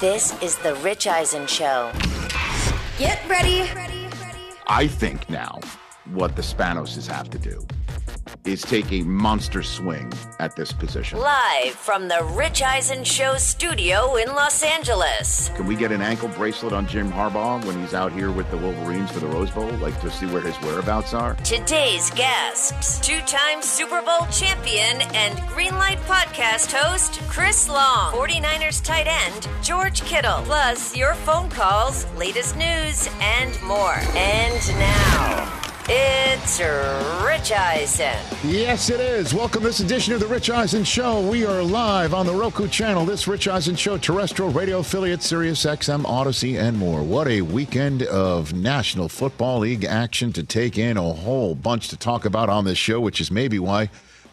This is The Rich Eisen Show. Get ready. I think now what the Spanoses have to do is taking monster swing at this position. Live from The Rich Eisen Show studio in Los Angeles. Can we get an ankle bracelet on Jim Harbaugh when he's out here with the Wolverines for the Rose Bowl, like to see where his whereabouts are? Today's guests two time Super Bowl champion and Greenlight podcast host Chris Long, 49ers tight end George Kittle, plus your phone calls, latest news, and more. And now. It's Rich Eisen. Yes, it is. Welcome to this edition of the Rich Eisen Show. We are live on the Roku channel. This Rich Eisen Show, terrestrial radio affiliate, Sirius XM, Odyssey, and more. What a weekend of National Football League action to take in. A whole bunch to talk about on this show, which is maybe why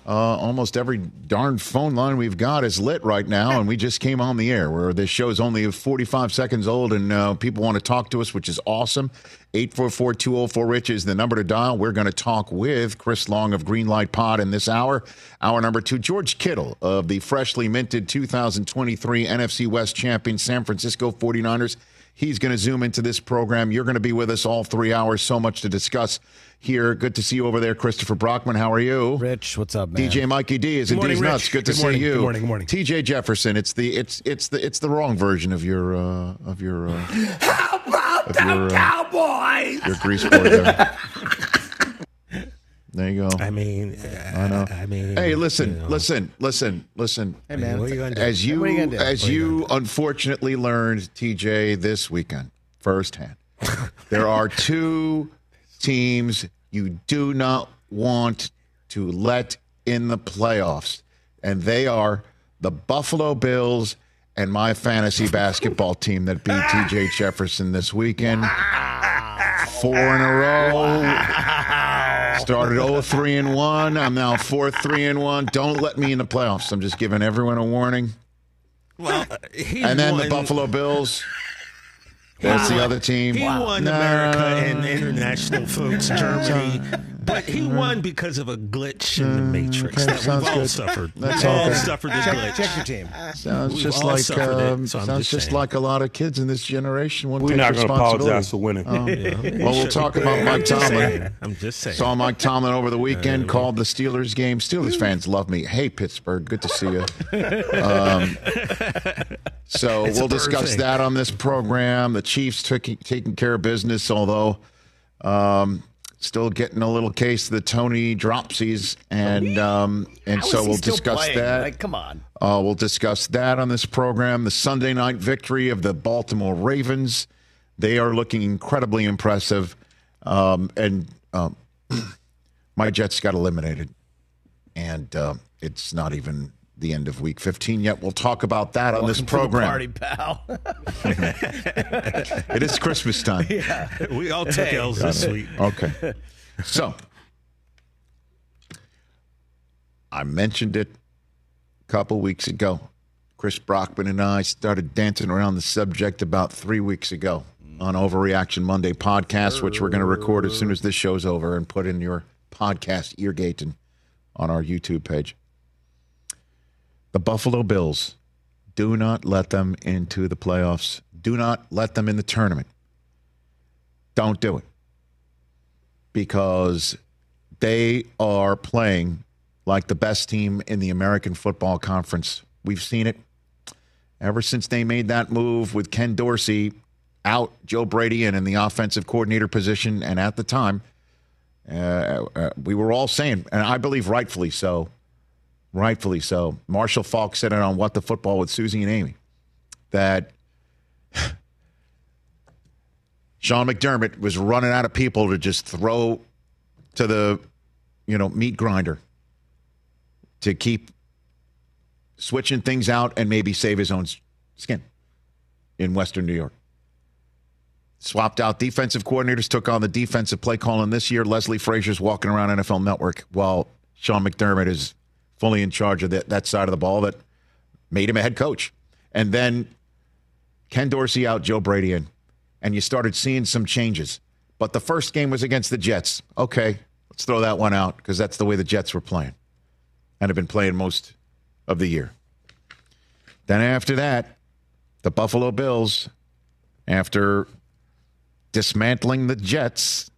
uh, almost every darn phone line we've got is lit right now, and we just came on the air where this show is only 45 seconds old, and uh, people want to talk to us, which is awesome. 844 204 Rich is the number to dial. We're going to talk with Chris Long of Greenlight Pod in this hour. Hour number two, George Kittle of the freshly minted 2023 NFC West champion San Francisco 49ers. He's going to zoom into this program. You're going to be with us all three hours. So much to discuss here. Good to see you over there, Christopher Brockman. How are you? Rich, what's up, man? DJ Mikey D is Good in morning, D's Rich. nuts. Good to Good see morning, you. good morning, good morning. TJ Jefferson. It's the it's it's the it's the wrong version of your uh, of your uh, How about Of them your, uh, Cowboys? your grease board there. There you go. I mean, I know. I mean, Hey, listen, you know. listen, listen, listen. Hey, man, what are you gonna do? As you, What are you gonna do? as What are you, do? unfortunately learned, TJ, this weekend firsthand, there are two teams you do not want to let in the playoffs, and they are the Buffalo Bills and my fantasy basketball team that beat ah. TJ Jefferson this weekend. Four in a row. Started 0 3 and 1. I'm now 4 3 and 1. Don't let me in the playoffs. I'm just giving everyone a warning. Well, uh, he And then the Buffalo Bills. That's the other team. He won No. America and international folks, Germany, but he won because of a glitch in the matrix okay, that we've sounds all good. suffered. That's We've all all good. suffered the glitch. Check your team. Sounds We've just all like suffered it, um, so I'm sounds just just saying. like a lot of kids in this generation won't We're take not going to responsibility. apologize for winning. Well, we'll talk about Mike just Tomlin. saying. I'm just saying. Saw Mike Tomlin over the weekend. called the Steelers game. Steelers fans love me. Hey, Pittsburgh, good to see you. Um, so It's a we'll bird discuss thing. that on this program. The Chiefs took, taking care of business, although um, still getting a little case of the Toney dropsies, and um, and How so we'll discuss playing? that. Like, come on. Uh, we'll discuss that on this program. The Sunday night victory of the Baltimore Ravens. They are looking incredibly impressive. Um, and um, my Jets got eliminated. And uh, it's not even the end of week 15 yet. We'll talk about that on this Welcome to the program. party, pal. It is Christmas time. Yeah. we all took L's this week. Okay. So, I mentioned it a couple weeks ago. Chris Brockman and I started dancing around the subject about three weeks ago on Overreaction Monday podcast, which we're going to record as soon as this show's over and put in your podcast eargate and on our YouTube page. The Buffalo Bills, do not let them into the playoffs. Do not let them in the tournament. Don't do it because they are playing like the best team in the American Football Conference. We've seen it ever since they made that move with Ken Dorsey out, Joe Brady in in the offensive coordinator position. And at the time, uh, uh, we were all saying, and I believe rightfully so, rightfully so. Marshall Faulk said it on What the Football with Suzy and Amy that Sean McDermott was running out of people to just throw to the, you know, meat grinder to keep switching things out and maybe save his own skin in Western New York. Swapped out defensive coordinators, took on the defensive play calling this year. Leslie Frazier's walking around NFL Network while Sean McDermott is fully in charge of that, that side of the ball that made him a head coach. And then Ken Dorsey out, Joe Brady in, and you started seeing some changes. But the first game was against the Jets. Okay, let's throw that one out because that's the way the Jets were playing and have been playing most of the year. Then after that, the Buffalo Bills, after dismantling the Jets,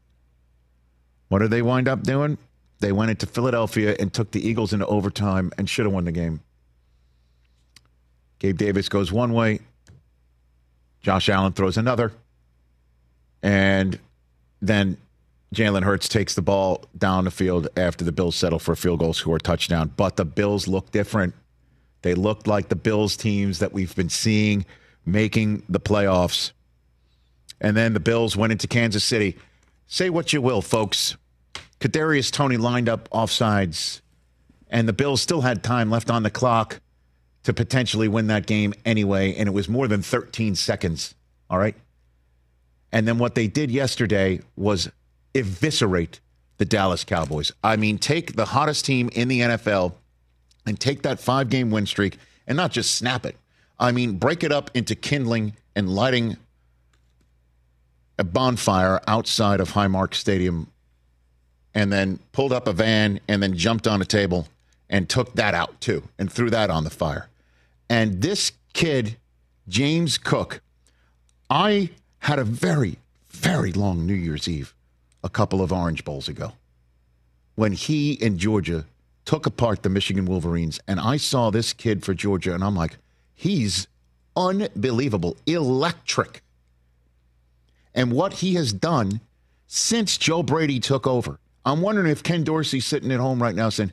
what did they wind up doing? They went into Philadelphia and took the Eagles into overtime and should have won the game. Gabe Davis goes one way, Josh Allen throws another, and then Jalen Hurts takes the ball down the field after the Bills settle for a field goal, score a touchdown. But the Bills look different. They looked like the Bills teams that we've been seeing making the playoffs. And then the Bills went into Kansas City. Say what you will, folks. Kadarius Toney lined up offsides, and the Bills still had time left on the clock to potentially win that game anyway, and it was more than 13 seconds. All right. And then what they did yesterday was eviscerate the Dallas Cowboys. I mean, take the hottest team in the NFL and take that five game win streak and not just snap it. I mean, break it up into kindling and lighting a bonfire outside of Highmark Stadium and then pulled up a van and then jumped on a table and took that out too and threw that on the fire. And this kid, James Cook, I had a very, very long New Year's Eve a couple of Orange Bowls ago when he and Georgia took apart the Michigan Wolverines. And I saw this kid for Georgia, and I'm like, he's unbelievable, electric. And what he has done since Joe Brady took over. I'm wondering if Ken Dorsey's sitting at home right now saying,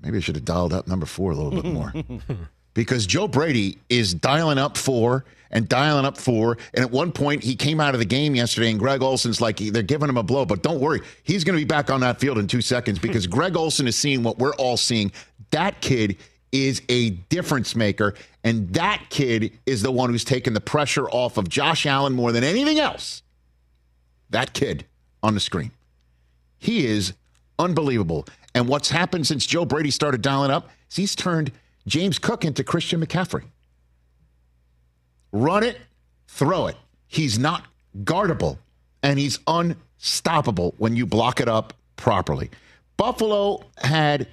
maybe I should have dialed up number four a little bit more. because Joe Brady is dialing up four and dialing up four. And at one point, he came out of the game yesterday, and Greg Olsen's like, they're giving him a blow. But don't worry, he's going to be back on that field in two seconds because Greg Olsen is seeing what we're all seeing. That kid is a difference maker. And that kid is the one who's taken the pressure off of Josh Allen more than anything else. That kid on the screen. He is unbelievable. And what's happened since Joe Brady started dialing up is he's turned James Cook into Christian McCaffrey. Run it, throw it. He's not guardable, and he's unstoppable when you block it up properly. Buffalo had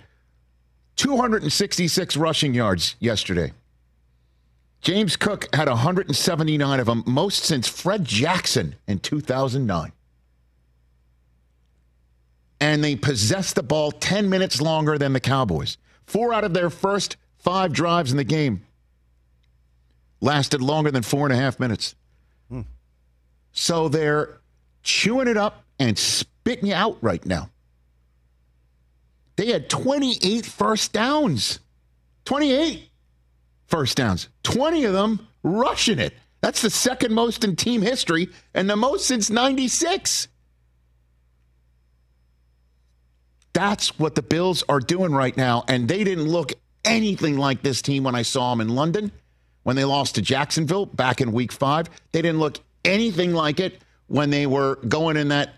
266 rushing yards yesterday. James Cook had 179 of them, most since Fred Jackson in 2009. And they possessed the ball 10 minutes longer than the Cowboys. Four out of their first five drives in the game lasted longer than four and a half minutes. Hmm. So they're chewing it up and spitting you out right now. They had 28 first downs. 28 first downs. 20 of them rushing it. That's the second most in team history and the most since 96. That's what the Bills are doing right now. And they didn't look anything like this team when I saw them in London when they lost to Jacksonville back in week five. They didn't look anything like it when they were going in that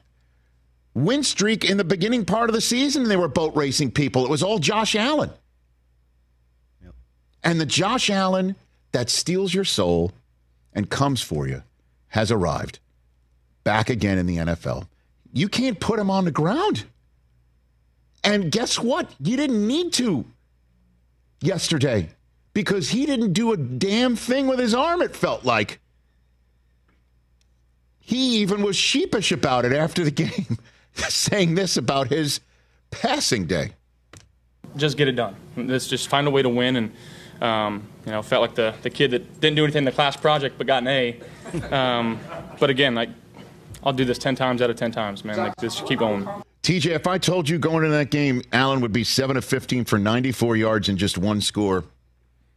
win streak in the beginning part of the season. They were boat racing people. It was all Josh Allen. Yep. And the Josh Allen that steals your soul and comes for you has arrived back again in the NFL. You can't put him on the ground. And guess what? You didn't need to yesterday because he didn't do a damn thing with his arm, it felt like. He even was sheepish about it after the game, saying this about his passing day. Just get it done. Let's just find a way to win. And, um, you know, felt like the, the kid that didn't do anything in the class project but got an A. Um, but again, like, I'll do this 10 times out of 10 times, man. Like, just keep going. TJ, if I told you going into that game, Allen would be 7 of 15 for 94 yards and just one score,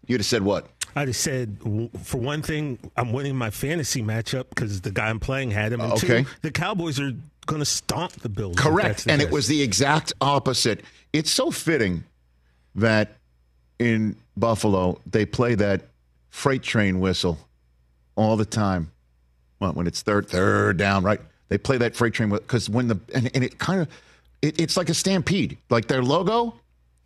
you'd have said what? I'd have said, for one thing, I'm winning my fantasy matchup because the guy I'm playing had him. And okay. two, the Cowboys are going to stomp the Bills. Correct. And it was the exact opposite. It's so fitting that in Buffalo, they play that freight train whistle all the time. Well, when it's third, third down, right? They play that freight train because when the and, and it kind of it, it's like a stampede. Like their logo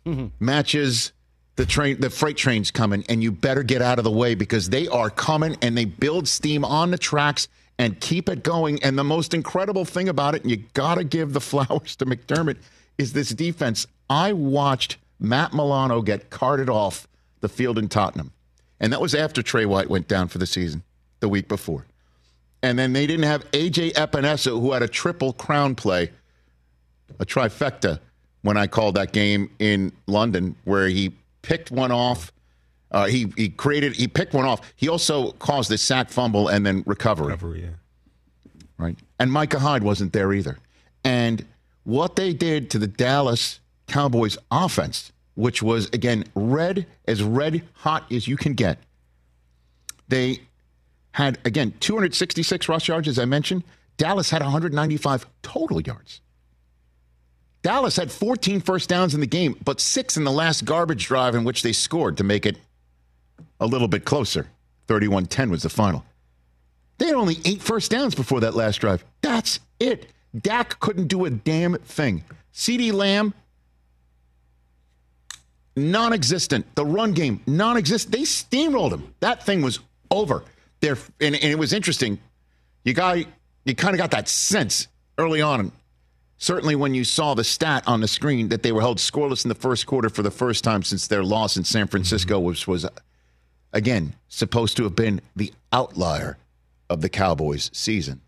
mm-hmm. matches the train, the freight train's coming, and you better get out of the way because they are coming and they build steam on the tracks and keep it going. And the most incredible thing about it, and you got to give the flowers to McDermott, is this defense. I watched Matt Milano get carted off the field in Tottenham. And that was after Tre White went down for the season the week before. And then they didn't have AJ Epenesa, who had a triple crown play, a trifecta, when I called that game in London, where he picked one off. Uh, he he created he picked one off. He also caused a sack fumble and then recovery. Recovery, yeah. Right. And Micah Hyde wasn't there either. And what they did to the Dallas Cowboys offense, which was again red as red hot as you can get. They had again 266 rush yards as I mentioned. Dallas had 195 total yards. Dallas had 14 first downs in the game, but six in the last garbage drive in which they scored to make it a little bit closer. 31 10 was the final. They had only eight first downs before that last drive. That's it. Dak couldn't do a damn thing. CeeDee Lamb, non existent. The run game, non existent. They steamrolled him. That thing was over. There, and, and it was interesting. You got, you kind of got that sense early on certainly when you saw the stat on the screen that they were held scoreless in the first quarter for the first time since their loss in San Francisco, mm-hmm. which was, again, supposed to have been the outlier of the Cowboys' season.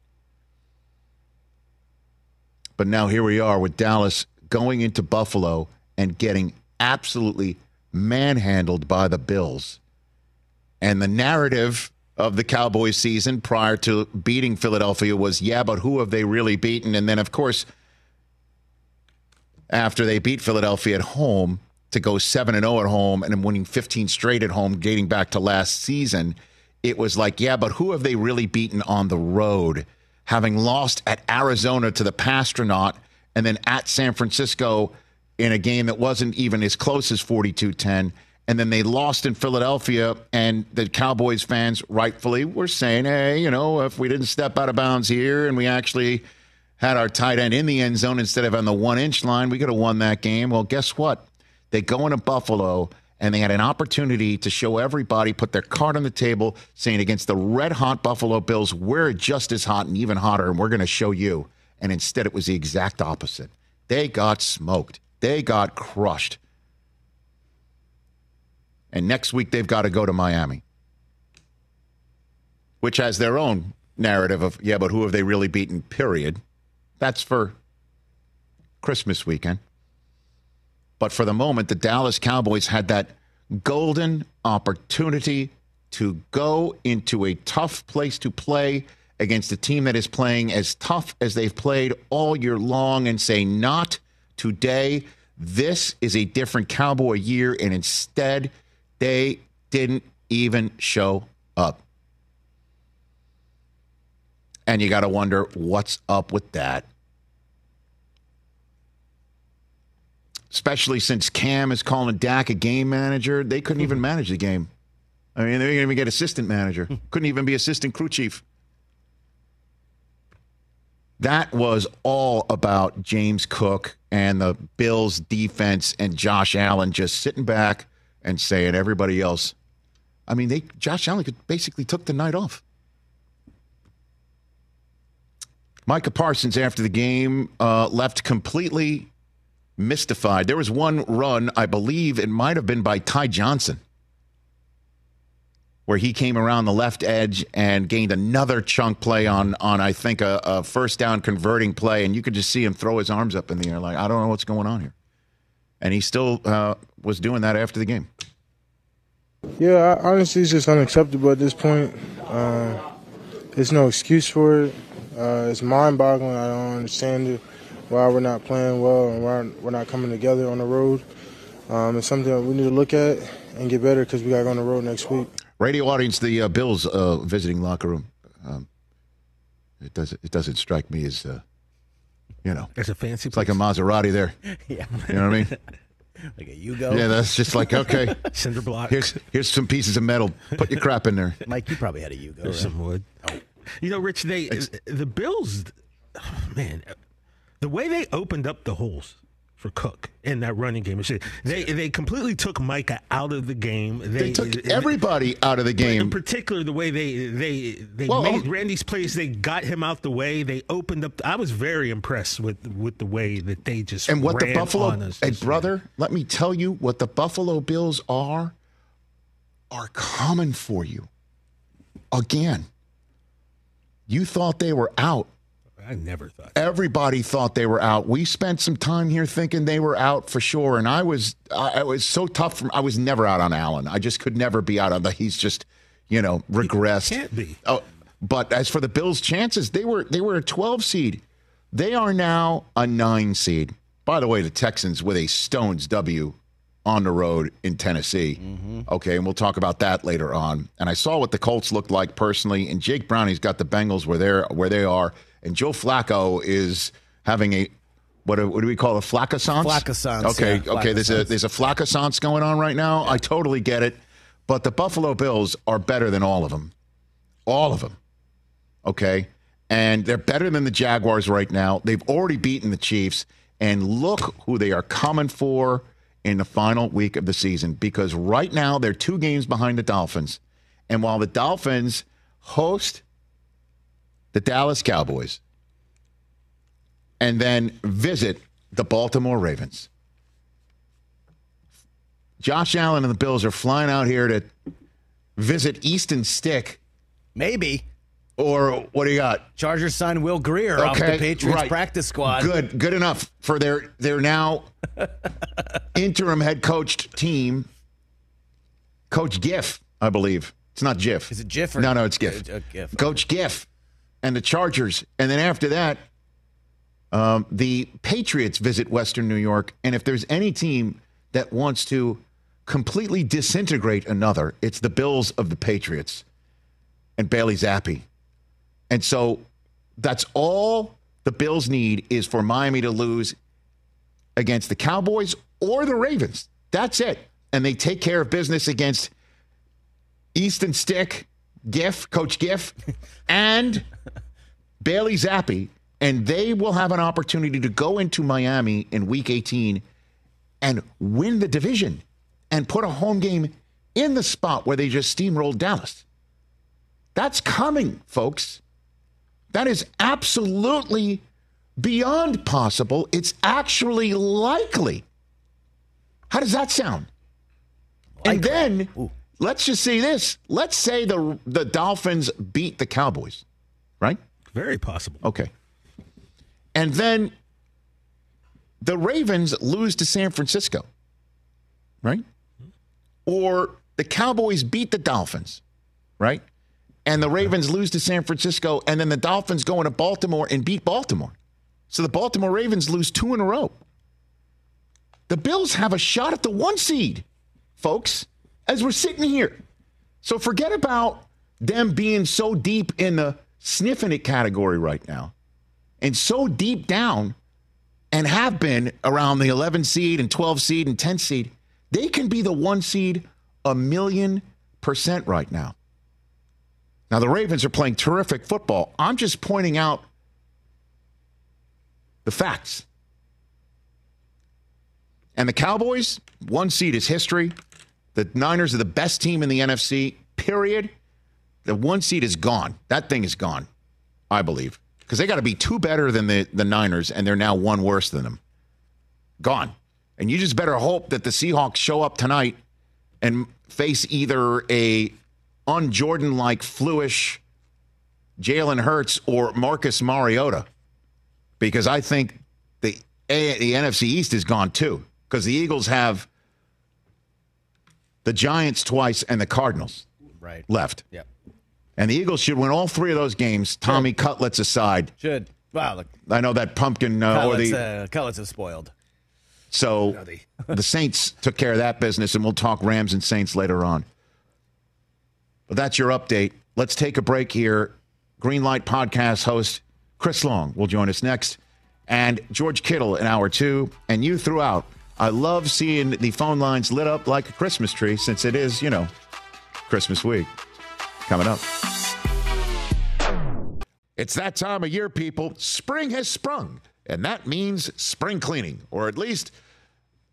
But now here we are with Dallas going into Buffalo and getting absolutely manhandled by the Bills. And the narrative of the Cowboys season prior to beating Philadelphia was, yeah, but who have they really beaten? And then, of course, after they beat Philadelphia at home to go 7 and 0 at home and winning 15 straight at home dating back to last season, it was like, yeah, but who have they really beaten on the road? Having lost at Arizona to the Passtronaut and then at San Francisco in a game that wasn't even as close as 42 10. And then they lost in Philadelphia, and the Cowboys fans rightfully were saying, hey, you know, if we didn't step out of bounds here and we actually had our tight end in the end zone instead of on the one inch line, we could have won that game. Well, guess what? They go into Buffalo and they had an opportunity to show everybody, put their card on the table, saying against the red hot Buffalo Bills, we're just as hot and even hotter, and we're going to show you. And instead, it was the exact opposite. They got smoked, they got crushed. And next week, they've got to go to Miami, which has their own narrative of, yeah, but who have they really beaten, period. That's for Christmas weekend. But for the moment, the Dallas Cowboys had that golden opportunity to go into a tough place to play against a team that is playing as tough as they've played all year long and say, not today. This is a different Cowboy year. And instead, they didn't even show up. And you got to wonder what's up with that. especially since Cam is calling Dak a game manager. They couldn't even mm-hmm. manage the game. I mean, they didn't even get assistant manager. Mm-hmm. Couldn't even be assistant crew chief. That was all about James Cook and the Bills defense and Josh Allen just sitting back and saying everybody else. I mean, they Josh Allen basically took the night off. Micah Parsons after the game uh, left completely mystified. There was one run, I believe it might have been by Ty Johnson, where he came around the left edge and gained another chunk play on, on I think, a, a first down converting play. And you could just see him throw his arms up in the air like, I don't know what's going on here. And he still uh, was doing that after the game. Yeah, honestly, it's just unacceptable at this point. Uh, there's no excuse for it. Uh, it's mind boggling. I don't understand it why we're not playing well and why we're not coming together on the road. Um, it's something that we need to look at and get better because we got to go on the road next week. Radio audience, the uh, Bills uh, visiting locker room. Um, it doesn't. It doesn't strike me as, uh, you know, it's a fancy. It's like a Maserati there. yeah, you know what I mean. like a Yugo. Yeah, that's just like okay. Cinder block. Here's here's some pieces of metal. Put your crap in there. Mike, you probably had a Yugo. There's right? some wood. Oh. You know, Rich, they the Bills, oh, man, the way they opened up the holes for Cook in that running game. They they completely took Micah out of the game. They, they took everybody out of the game. In particular, the way they they they well, made um, Randy's plays, they got him out the way. They opened up. I was very impressed with with the way that they just and what the Buffalo. Hey, brother, let me tell you what the Buffalo Bills are. are coming for you again. You thought they were out. I never thought. Everybody thought they were out. We spent some time here thinking they were out for sure, and I was, I it was so tough. From I was never out on Allen. I just could never be out on the. He's just, you know, regressed. Can't be. Oh, but as for the Bills' chances, they were they were a 12 seed. They are now a nine seed. By the way, the Texans with a Stones W on the road in Tennessee. Mm-hmm. Okay, and we'll talk about that later on. And I saw what the Colts looked like personally, and Jake Browning's got the Bengals where they're where they are, and Joe Flacco is having a what do, what do we call a flaccasance? Flaccasance, Okay, yeah, okay. There's a there's a flaccasance going on right now. I totally get it, but the Buffalo Bills are better than all of them, all of them. Okay, and they're better than the Jaguars right now. They've already beaten the Chiefs, and look who they are coming for in the final week of the season. Because right now they're two games behind the Dolphins, and while the Dolphins host the Dallas Cowboys and then visit the Baltimore Ravens. Josh Allen and the Bills are flying out here to visit Easton Stick, Maybe. Or what do you got? Chargers sign Will Grier off the Patriots right. practice squad. Good, good enough for their their now interim head coached team. Coach Giff, I believe. It's not Jiff. Is it Jiff or- no, no, it's Giff. Uh, uh, Giff, Coach Giff and the Chargers, and then after that, um, the Patriots visit Western New York. And if there's any team that wants to completely disintegrate another, it's the Bills of the Patriots and Bailey Zappe. And so that's all the Bills need is for Miami to lose against the Cowboys or the Ravens. That's it. And they take care of business against Easton Stick, Giff, Coach Giff, and Bailey Zappe. And they will have an opportunity to go into Miami in week 18 and win the division and put a home game in the spot where they just steamrolled Dallas. That's coming, folks. That is absolutely beyond possible. It's actually likely. How does that sound? And then let's just say this. Let's say the the Dolphins beat the Cowboys, right? Very possible. Okay. And then the Ravens lose to San Francisco, right? Or the Cowboys beat the Dolphins, right? And the Ravens lose to San Francisco, and then the Dolphins go into Baltimore and beat Baltimore. So the Baltimore Ravens lose two in a row. The Bills have a shot at the one seed, folks, as we're sitting here. So forget about them being so deep in the sniffing it category right now and so deep down and have been around the 11 seed and 12 seed and 10 seed. They can be the one seed a million percent right now. Now, the Ravens are playing terrific football. I'm just pointing out the facts. And the Cowboys, one seed is history. The Niners are the best team in the NFC, period. The one seed is gone. That thing is gone, I believe. Because they got to be two better than the, the Niners, and they're now one worse than them. Gone. And you just better hope that the Seahawks show up tonight and face either a un-Jordan like fluish Jalen Hurts or Marcus Mariota. Because I think the A- the NFC East is gone too. Because the Eagles have the Giants twice and the Cardinals Right. left. Yep. And the Eagles should win all three of those games, Tommy Cutlets aside. Should. Wow, look. I know that pumpkin uh, or Cutlets, the uh, cutlets have spoiled. so the Saints took care of that business, and we'll talk Rams and Saints later on. That's your update. Let's take a break here. Greenlight podcast host Chris Long will join us next, and George Kittle in hour two, and you throughout. I love seeing the phone lines lit up like a Christmas tree since it is, you know, Christmas week coming up. It's that time of year, people. Spring has sprung, and that means spring cleaning, or at least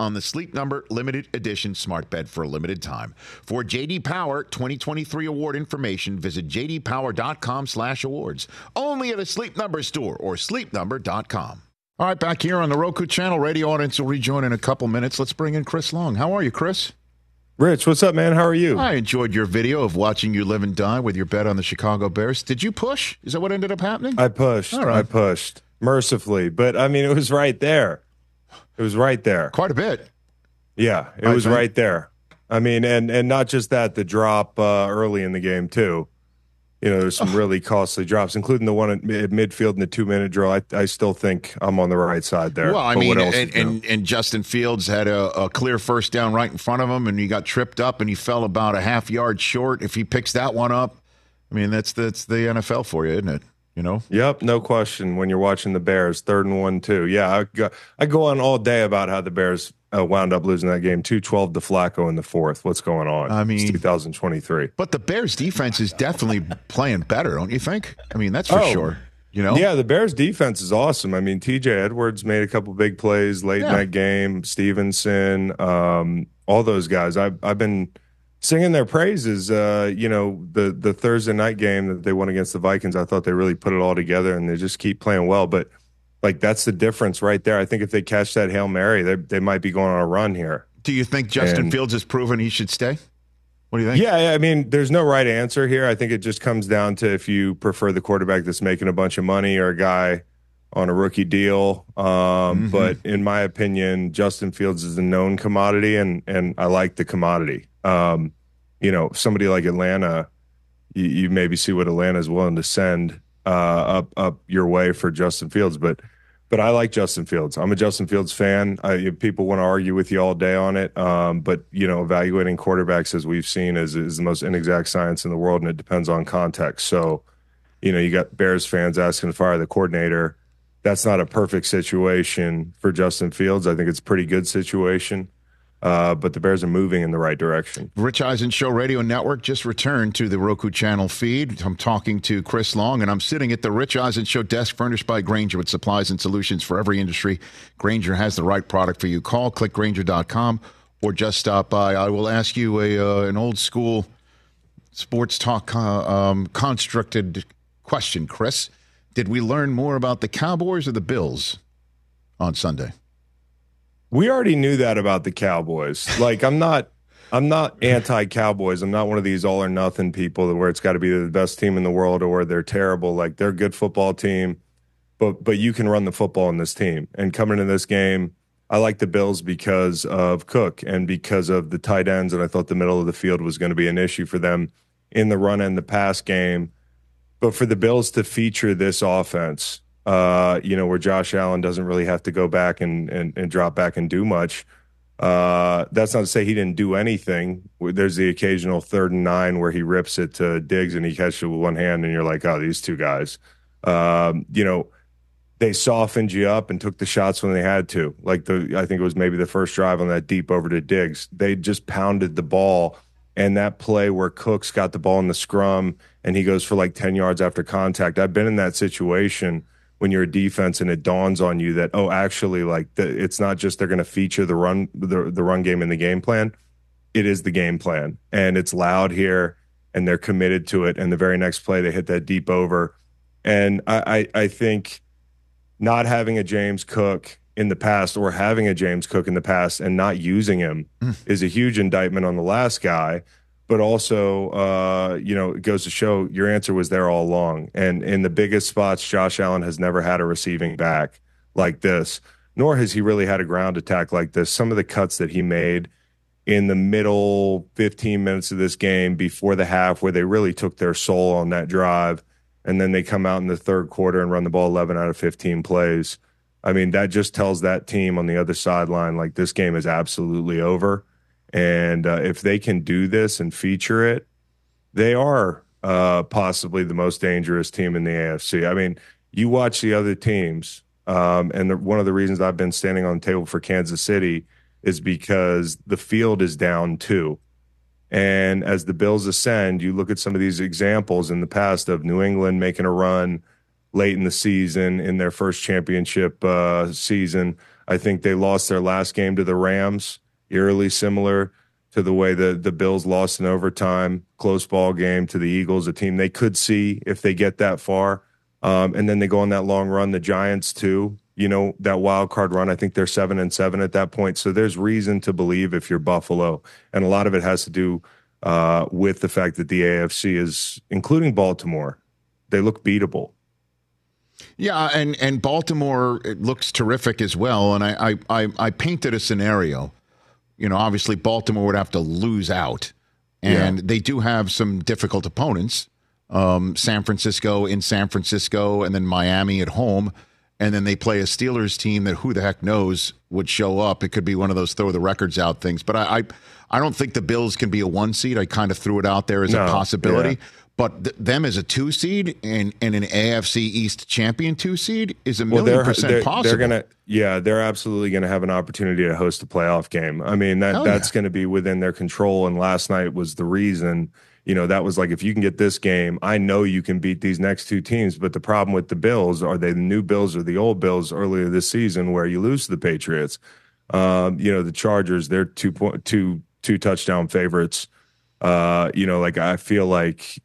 on the Sleep Number limited edition smart bed for a limited time. For JD Power 2023 award information, visit jdpower.com/awards. Only at a Sleep Number store or sleepnumber.com. All right, back here on the Roku channel, radio audience will rejoin in a couple minutes. Let's bring in Chris Long. How are you, Chris? Rich, what's up, man? How are you? I enjoyed your video of watching you live and die with your bet on the Chicago Bears. Did you push? Is that what ended up happening? I pushed. All right. I pushed mercifully, but I mean, it was right there. It was right there. Quite a bit. Yeah, it I was think. right there. I mean, and and not just that, the drop uh, early in the game too. You know, there's some really costly drops, including the one at mid- midfield in the two minute drill. I, I still think I'm on the right side there. Well, I But mean, and, and, and Justin Fields had a, a clear first down right in front of him, and he got tripped up, and he fell about a half yard short. If he picks that one up, I mean, that's that's the NFL for you, isn't it? You know, Yep, no question. When you're watching the Bears, third and one, two. Yeah, I go, I go on all day about how the Bears uh, wound up losing that game, two twelve to Flacco in the fourth. What's going on? I mean- it's 2023. but the Bears' defense is definitely playing better, don't you think? I mean, that's for Oh, sure. You know, Yeah, the Bears defense is awesome. I mean, TJ Edwards made a couple big plays late Yeah. in that game. Stevenson, um, all those guys. I've I've been singing their praises. Uh, you know, the the Thursday night game that they won against the Vikings. I thought they really put it all together, and they just keep playing well. But like that's the difference right there. I think if they catch that hail mary, they they might be going on a run here. Do you think Justin And- Fields has proven he should stay? What do you think? Yeah, I mean, there's no right answer here. I think it just comes down to if you prefer the quarterback that's making a bunch of money or a guy on a rookie deal. Um, But in my opinion, Justin Fields is a known commodity, and and I like the commodity. Um, you know, somebody like Atlanta, you, you maybe see what Atlanta is willing to send uh, up up your way for Justin Fields, but. But I like Justin Fields. I'm a Justin Fields fan. I, people want to argue with you all day on it. Um, but you know, evaluating quarterbacks as we've seen is is the most inexact science in the world, and it depends on context. So, you know, you got Bears fans asking to fire the coordinator. That's not a perfect situation for Justin Fields. I think it's a pretty good situation. Uh, but the Bears are moving in the right direction. Rich Eisen Show Radio Network just returned to the Roku channel feed. I'm talking to Chris Long, and I'm sitting at the Rich Eisen Show desk furnished by Grainger with supplies and solutions for every industry. Grainger has the right product for you. Call clickgrainger.com or just stop by. I will ask you a uh, an old school sports talk uh, um, constructed question, Chris. Did we learn more about the Cowboys or the Bills on Sunday? We already knew that about the Cowboys. Like I'm not I'm not anti Cowboys. I'm not one of these all or nothing people where it's got to be the best team in the world or they're terrible. Like they're a good football team, but but you can run the football in this team. And coming into this game, I like the Bills because of Cook and because of the tight ends. And I thought the middle of the field was going to be an issue for them in the run and the pass game. But for the Bills to feature this offense uh, you know, where Josh Allen doesn't really have to go back and, and, and drop back and do much. Uh, that's not to say he didn't do anything. There's the occasional third and nine where he rips it to Diggs and he catches it with one hand, and you're like, oh, these two guys. Um, you know, they softened you up and took the shots when they had to. Like the, I think it was maybe the first drive on that deep over to Diggs. They just pounded the ball, and that play where Cooks got the ball in the scrum and he goes for like ten yards after contact. I've been in that situation when you're a defense and it dawns on you that oh actually like the, it's not just they're going to feature the run the, the run game in the game plan. It is the game plan and it's loud here and they're committed to it. And the very next play they hit that deep over. And i i, I think not having a james cook in the past or having a james cook in the past and not using him mm. is a huge indictment on the last guy but also, uh, you know, it goes to show your answer was there all along. And in the biggest spots, Josh Allen has never had a receiving back like this, nor has he really had a ground attack like this. Some of the cuts that he made in the middle 15 minutes of this game before the half, where they really took their soul on that drive, and then they come out in the third quarter and run the ball 11 out of 15 plays. I mean, that just tells that team on the other sideline like this game is absolutely over and uh, if they can do this and feature it, they are uh, possibly the most dangerous team in the AFC. I mean, you watch the other teams, um, and the, one of the reasons I've been standing on the table for Kansas City is because the field is down too. And as the Bills ascend, you look at some of these examples in the past of New England making a run late in the season in their first championship uh, season. I think they lost their last game to the Rams eerily similar to the way the the Bills lost in overtime, close ball game to the Eagles, a team they could see if they get that far. Um, and then they go on that long run. The Giants too, you know, that wild card run. I think they're seven and seven at that point. So there's reason to believe if you're Buffalo, and a lot of it has to do uh, with the fact that the AFC is, including Baltimore, they look beatable. Yeah, and and Baltimore looks terrific as well. And I I I, I painted a scenario you know, obviously Baltimore would have to lose out, and yeah. they do have some difficult opponents. Um, San Francisco in San Francisco, and then Miami at home, and then they play a Steelers team that who the heck knows would show up. It could be one of those throw the records out things. But I, I, I don't think the Bills can be a one seed. I kind of threw it out there as no, a possibility. Yeah. But th- them as a two seed and, and an AFC East champion two seed is a million well, percent they're, possible. They're gonna, yeah, they're absolutely going to have an opportunity to host a playoff game. I mean, that that's yeah. going to be within their control. And last night was the reason. You know, that was like if you can get this game, I know you can beat these next two teams. But the problem with the Bills are they the new Bills or the old Bills earlier this season where you lose to the Patriots. Um, you know, the Chargers, they're two point two two touchdown favorites. Uh, you know, like I feel like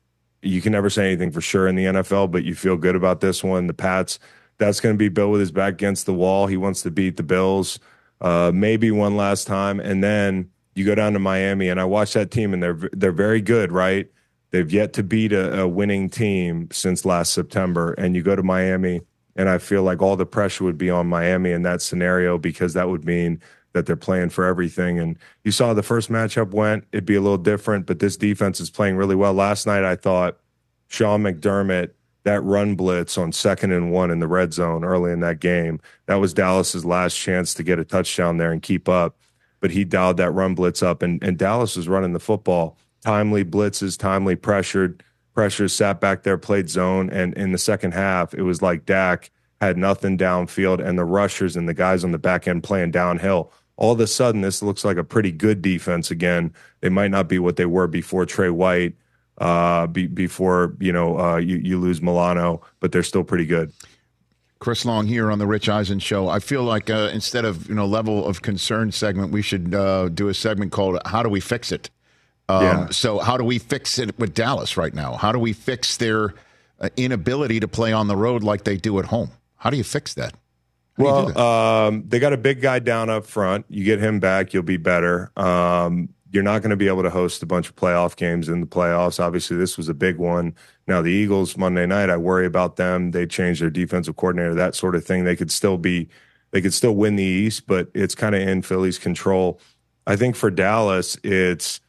you can never say anything for sure in the NFL, but you feel good about this one. The Pats, that's going to be Bill with his back against the wall. He wants to beat the Bills, uh, maybe one last time, and then you go down to Miami. And I watch that team, and they're they're very good, right? They've yet to beat a, a winning team since last September, and you go to Miami, and I feel like all the pressure would be on Miami in that scenario because that would mean that they're playing for everything. And you saw the first matchup went, it'd be a little different, but this defense is playing really well. Last night, I thought Sean McDermott, that run blitz on second and one in the red zone early in that game, that was Dallas's last chance to get a touchdown there and keep up. But he dialed that run blitz up, and, and Dallas was running the football. Timely blitzes, timely pressured, pressures, sat back there, played zone. And in the second half, it was like Dak had nothing downfield, and the rushers and the guys on the back end playing downhill all of a sudden this looks like a pretty good defense again. They might not be what they were before Tre White, uh, be, before you know uh, you you lose Milano, but they're still pretty good. Chris Long here on the Rich Eisen show. I feel like uh, instead of you know level of concern segment, we should uh, do a segment called "How do we fix it?" Um, yeah. So how do we fix it with Dallas right now? How do we fix their uh, inability to play on the road like they do at home? How do you fix that? Well, um, they got a big guy down up front. You get him back, you'll be better. Um, you're not going to be able to host a bunch of playoff games in the playoffs. Obviously, this was a big one. Now, the Eagles Monday night, I worry about them. They changed their defensive coordinator, that sort of thing. They could still be, they could still win the East, but it's kind of in Philly's control. I think for Dallas, it's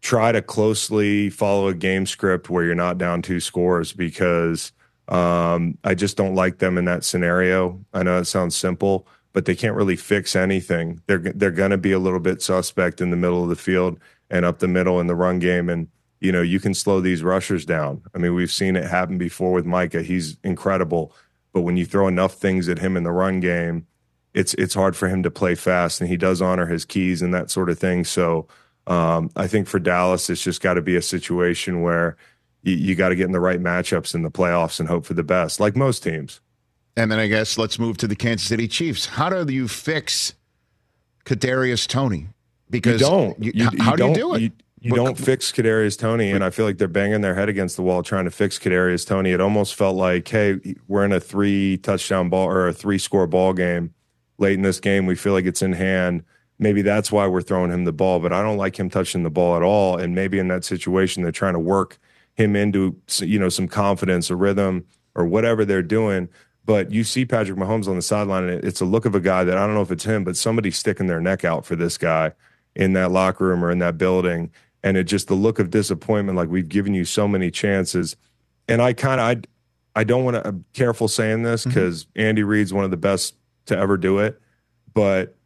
try to closely follow a game script where you're not down two scores because Um, I just don't like them in that scenario. I know it sounds simple, but they can't really fix anything. They're they're going to be a little bit suspect in the middle of the field and up the middle in the run game, and you know you can slow these rushers down. I mean, we've seen it happen before with Micah. He's incredible, but when you throw enough things at him in the run game, it's it's hard for him to play fast, and he does honor his keys and that sort of thing. So um, I think for Dallas, it's just got to be a situation where you, you got to get in the right matchups in the playoffs and hope for the best, like most teams. And then I guess let's move to the Kansas City Chiefs. How do you fix Kadarius Toney? Because you don't. You, you, how do you do it? You, you don't fix Kadarius Toney, and I feel like they're banging their head against the wall trying to fix Kadarius Toney. It almost felt like, hey, we're in a three touchdown ball or a three score ball game late in this game. We feel like it's in hand. Maybe that's why we're throwing him the ball, but I don't like him touching the ball at all. And maybe in that situation, they're trying to work him into you know some confidence, a rhythm, or whatever they're doing. But you see Patrick Mahomes on the sideline, and it's a look of a guy that I don't know if it's him, but somebody's sticking their neck out for this guy in that locker room or in that building. And it just the look of disappointment, like we've given you so many chances. And I kind of I I don't want to I'm careful saying this because mm-hmm. Andy Reid's one of the best to ever do it, but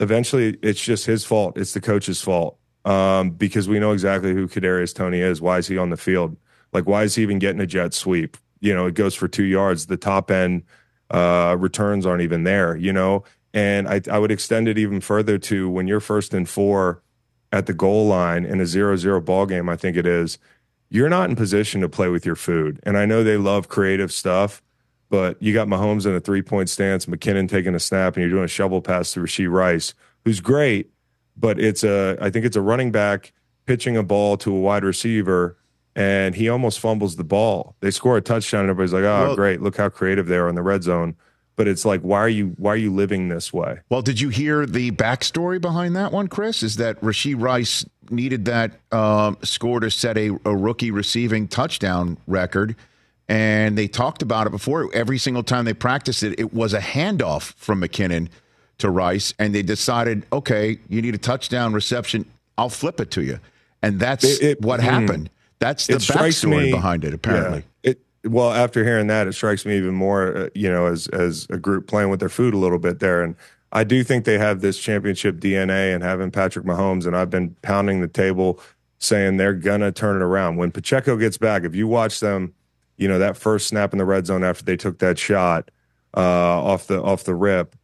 eventually it's just his fault. It's the coach's fault um, because we know exactly who Kadarius Toney is. Why is he on the field? Like, why is he even getting a jet sweep? You know, it goes for two yards. The top end uh, returns aren't even there. You know, and I, I would extend it even further to when you're first and four at the goal line in a zero-zero ball game. I think it is. You're not in position to play with your food, and I know they love creative stuff. But you got Mahomes in a three point stance, McKinnon taking a snap, and you're doing a shovel pass to Rashee Rice, who's great but it's a I think it's a running back pitching a ball to a wide receiver and he almost fumbles the ball. They score a touchdown and everybody's like, "Oh, well, great. Look how creative they are in the red zone." But it's like, why are you why are you living this way? Well, did you hear the backstory behind that one, Chris? Is that Rashee Rice needed that um, score to set a, a rookie receiving touchdown record, and they talked about it before. Every single time they practiced it, it was a handoff from McKinnon to Rice, and they decided, okay, you need a touchdown reception. I'll flip it to you, and that's it, it, what mm, happened. That's the backstory me, behind it, apparently. Yeah, it well, after hearing that, it strikes me even more, uh, you know, as as a group playing with their food a little bit there, and I do think they have this championship DNA and having Patrick Mahomes, and I've been pounding the table saying they're gonna turn it around when Pacheco gets back. If you watch them, you know that first snap in the red zone after they took that shot uh, off the off the rip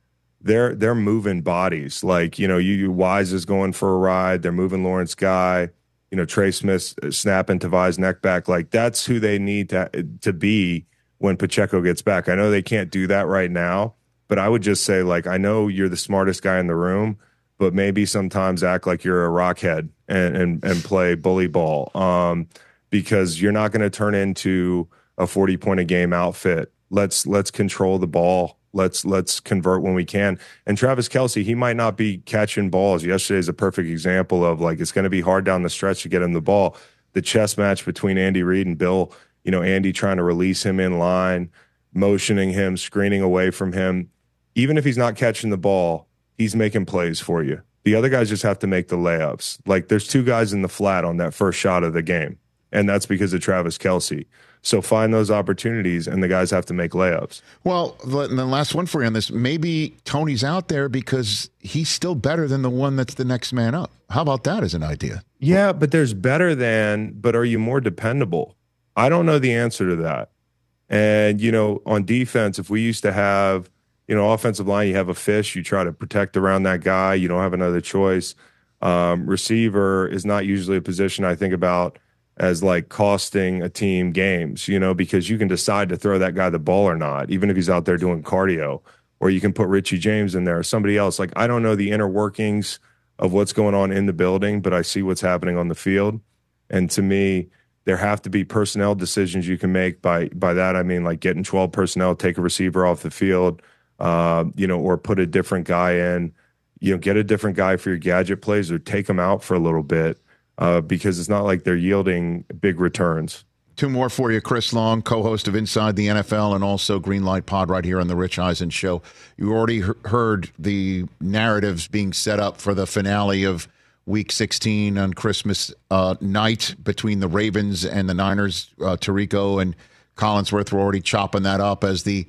they're they're moving bodies. Like you know, you Wise is going for a ride. They're moving Lawrence Guy. You know, Trey Smith snapping Tavai's neck back. Like that's who they need to to be when Pacheco gets back. I know they can't do that right now, but I would just say like I know you're the smartest guy in the room, but maybe sometimes act like you're a rockhead and and, and play bully ball. Um, because you're not going to turn into a 40 point a game outfit. Let's let's control the ball let's let's convert when we can. And Travis Kelce, he might not be catching balls. Yesterday is a perfect example of like it's going to be hard down the stretch to get him the ball. The chess match between Andy Reid and Bill, you know, Andy trying to release him in line, motioning him, screening away from him. Even if he's not catching the ball, he's making plays for you. The other guys just have to make the layups. Like there's two guys in the flat on that first shot of the game, and that's because of Travis Kelce. So find those opportunities, and the guys have to make layups. Well, and the last one for you on this maybe Toney's out there because he's still better than the one that's the next man up. How about that as an idea? Yeah, but there's better than, but are you more dependable? I don't know the answer to that. And, you know, on defense, if we used to have, you know, offensive line, you have a fish, you try to protect around that guy, you don't have another choice. Um, receiver is not usually a position I think about as like costing a team games, you know, because you can decide to throw that guy the ball or not, even if he's out there doing cardio, or you can put Richie James in there or somebody else. Like, I don't know the inner workings of what's going on in the building, but I see what's happening on the field. And to me, there have to be personnel decisions you can make. By by that I mean like getting 12 personnel, take a receiver off the field, uh, you know, or put a different guy in. You know, get a different guy for your gadget plays, or take them out for a little bit uh, because it's not like they're yielding big returns. Two more for you, Chris Long, co-host of Inside the NFL and also Greenlight Pod right here on the Rich Eisen Show. You already heard the narratives being set up for the finale of Week 16 on Christmas uh, night between the Ravens and the Niners. Uh, Tirico and Collinsworth were already chopping that up as the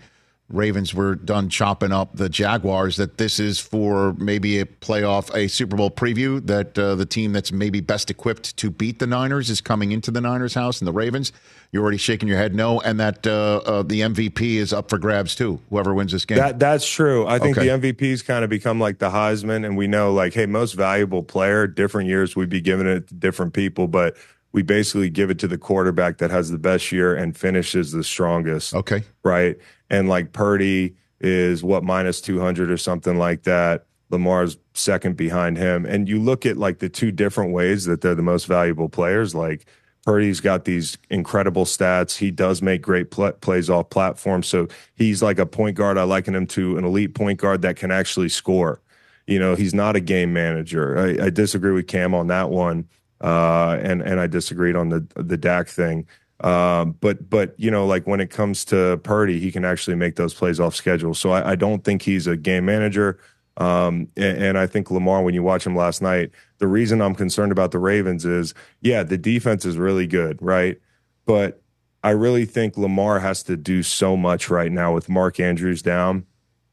Ravens were done chopping up the Jaguars. That this is for maybe a playoff, a Super Bowl preview. That uh, the team that's maybe best equipped to beat the Niners is coming into the Niners' house, and the Ravens. You're already shaking your head no, and that uh, uh, the MVP is up for grabs too. Whoever wins this game. That that's true. I think Okay. the MVP's kind of become like the Heisman, and we know like, hey, most valuable player. Different years we'd be giving it to different people, but we basically give it to the quarterback that has the best year and finishes the strongest. Okay. right? And like Purdy is what minus 200 or something like that. Lamar's second behind him. And you look at like the two different ways that they're the most valuable players. Like Purdy's got these incredible stats. He does make great pl- plays off platform. So he's like a point guard. I liken him to an elite point guard that can actually score. You know, he's not a game manager. I, I disagree with Cam on that one. Uh, and and I disagreed on the the Dak thing. Um, but but you know, like when it comes to Purdy, he can actually make those plays off schedule. So I, I don't think he's a game manager. Um, and, and I think Lamar, when you watch him last night, the reason I'm concerned about the Ravens is, yeah, the defense is really good, right? But I really think Lamar has to do so much right now with Mark Andrews down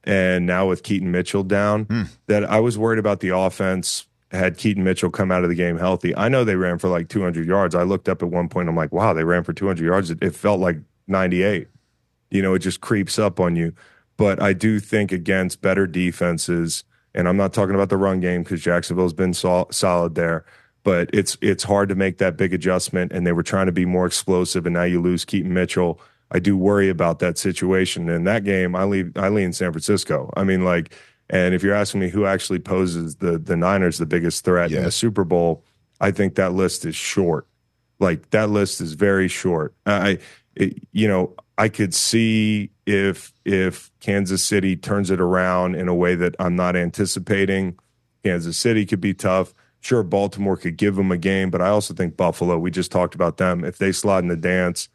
and now with Keaton Mitchell down that I was worried about the offense had Keaton Mitchell come out of the game healthy. I know they ran for like 200 yards. I looked up at one point, I'm like, wow, they ran for 200 yards. It, it felt like 98. You know, it just creeps up on you. But I do think against better defenses, and I'm not talking about the run game because Jacksonville's been sol- solid there. But it's it's hard to make that big adjustment, and they were trying to be more explosive, and now you lose Keaton Mitchell. I do worry about that situation. In that game, I leave I lean San Francisco. I mean, like, and if you're asking me who actually poses the the Niners the biggest threat in the Super Bowl, I think that list is short. Like that list is very short. I, it, you know, I could see if if Kansas City turns it around in a way that I'm not anticipating. Kansas City could be tough. Sure, Baltimore could give them a game, but I also think Buffalo. We just talked about them. If they slide in the dance,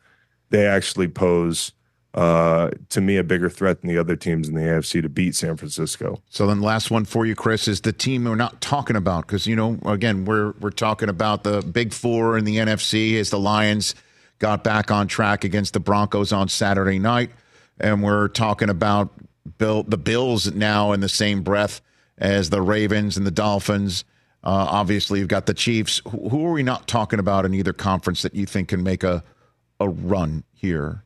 they actually pose uh, to me a bigger threat than the other teams in the AFC to beat San Francisco. So then, last one for you, Chris, is the team we're not talking about because you know, again, we're we're talking about the Big Four in the NFC as the Lions got back on track against the Broncos on Saturday night, and we're talking about Bill the Bills now in the same breath as the Ravens and the Dolphins. Uh, obviously, you've got the Chiefs. Who, who are we not talking about in either conference that you think can make a a run here?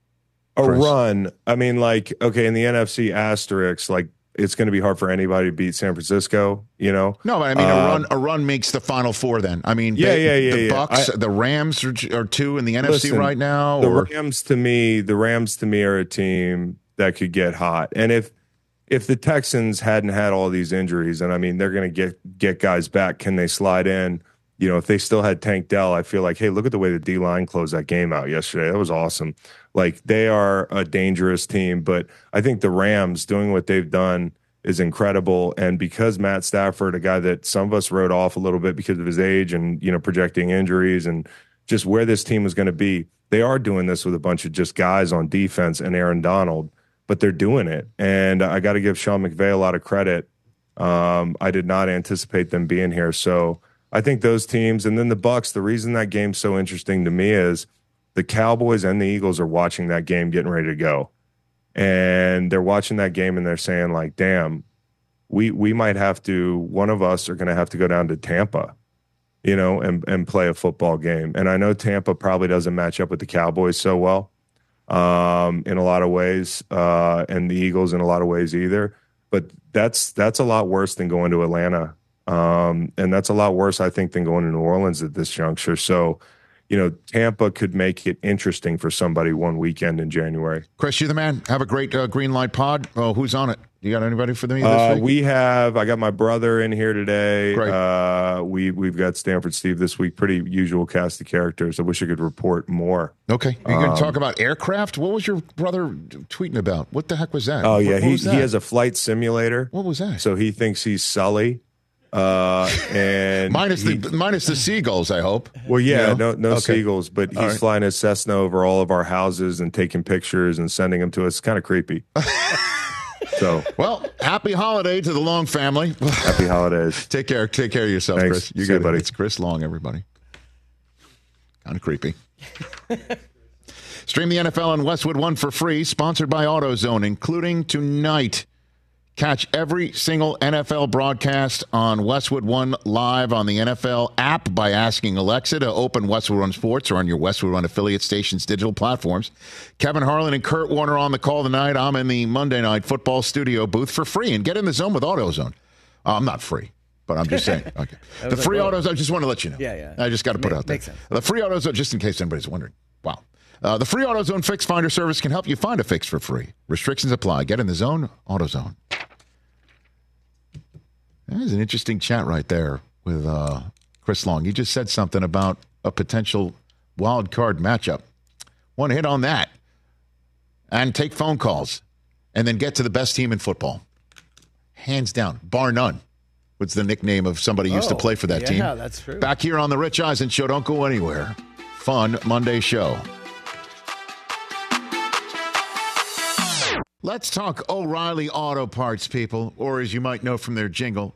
A Chris? run. I mean, like, okay, in the NFC asterisk, like it's going to be hard for anybody to beat San Francisco. You know, No, but I mean a Um, run. A run makes the final four. Then I mean, Yeah, they- yeah, yeah, The yeah. Bucks, I- the Rams are, are two in the NFC Listen, right now. the Or Rams to me, the Rams to me are a team that could get hot. And if if the Texans hadn't had all these injuries, and I mean they're going to get get guys back, can they slide in? You know, if they still had Tank Dell, I feel like, hey, look at the way the D line closed that game out yesterday. That was awesome. Like they are a dangerous team, but I think the Rams doing what they've done is incredible. And because Matt Stafford, a guy that some of us wrote off a little bit because of his age and you know projecting injuries and just where this team was going to be, they are doing this with a bunch of just guys on defense and Aaron Donald, but they're doing it. And I got to give Sean McVay a lot of credit. Um, I did not anticipate them being here, so I think those teams, and then the Bucks. The reason that game's so interesting to me is the Cowboys and the Eagles are watching that game, getting ready to go, and they're watching that game and they're saying like, "Damn, we we might have to. One of us are going to have to go down to Tampa." you know, and and play a football game. And I know Tampa probably doesn't match up with the Cowboys so well um, in a lot of ways, uh, and the Eagles in a lot of ways either. But that's that's a lot worse than going to Atlanta, um, and that's a lot worse, I think, than going to New Orleans at this juncture. So, you know, Tampa could make it interesting for somebody one weekend in January. Chris, you're the man. Have a great uh, green light pod. Oh, who's on it? You got anybody for me this Uh, week? we have. I got my brother in here today. Great. Uh, we we've got Stanford Steve this week. Pretty usual cast of characters. I wish I could report more. okay, are you going um, to talk about aircraft? What was your brother tweeting about? What the heck was that? Oh yeah, what he that? he has a flight simulator. What was that? So he thinks he's Sully. Uh, and minus he- the minus the seagulls. I hope. well, yeah, You know? no no Okay. seagulls, but he's All right. flying his Cessna over all of our houses and taking pictures and sending them to us. Kind of creepy. so Well, happy holiday to the Long family. happy holidays. Take care. Take care of yourself, Thanks. Chris. You See you, got it. buddy. It's Chris Long, everybody. Kind of creepy. Stream the NFL on Westwood One for free, sponsored by AutoZone, including tonight. Catch every single NFL broadcast on Westwood One live on the NFL app by asking Alexa to open Westwood One Sports or on your Westwood One affiliate station's digital platforms. Kevin Harlan and Kurt Warner on the call tonight. I'm in the Monday Night Football studio booth for free and get in the zone with AutoZone. Uh, I'm not free, but I'm just saying. Okay. the free like, autos, I just want to let you know. Yeah, yeah. I just got to put out there. makes sense. The free AutoZone, just in case anybody's wondering. Wow. Uh, the free AutoZone Fix Finder service can help you find a fix for free. Restrictions apply. Get in the zone, AutoZone. That is an interesting chat right there with uh, Chris Long. He just said something about a potential wild card matchup. One hit on that and take phone calls and then get to the best team in football. Hands down, bar none. What's the nickname of somebody who used to Oh, play for that yeah, team? that's true. Back here on the Rich Eisen Show. Don't go anywhere. Fun Monday show. Let's talk O'Reilly Auto Parts, people, or as you might know from their jingle,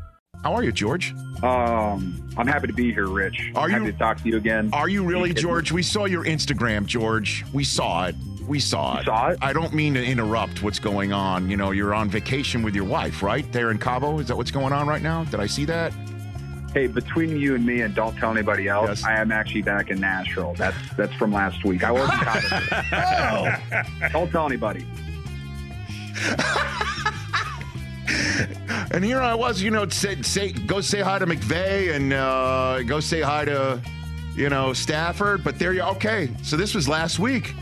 How are you, George? Um, I'm happy to be here, Rich. Are happy you- to talk to you again? Are you really, George? We saw your Instagram, George. We saw it. We saw it. saw it? I don't mean to interrupt what's going on. You know, you're on vacation with your wife, right? There in Cabo. Is that what's going on right now? Did I see that? Hey, between you and me, and don't tell anybody else. Yes. I am actually back in Nashville. That's that's from last week. I wasn't caught. Don't tell anybody. And here I was, you know, say, say go say hi to McVay and uh, go say hi to, you know, Stafford. But there you okay. So this was last week.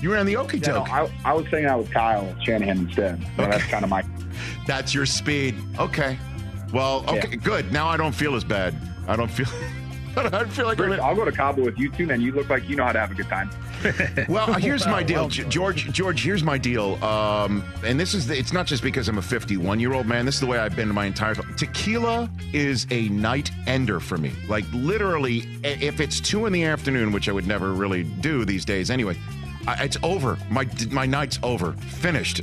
You were on the Okie Yeah, no, I, I was saying I was Kyle Shanahan instead. So that's kind of my. That's your speed. Okay. Well, okay, Yeah. good. Now I don't feel as bad. I don't feel. I don't feel like I'm Rich, I'll go to Cabo with you too, man. You look like you know how to have a good time. Well, here's my deal, G- George. George, here's my deal. Um, and this is the, it's not just because I'm a 51 year old man. This is the way I've been my entire life. Tequila is a night ender for me. Like literally, if it's two in the afternoon, which I would never really do these days anyway. I, it's over. My my night's over. Finished.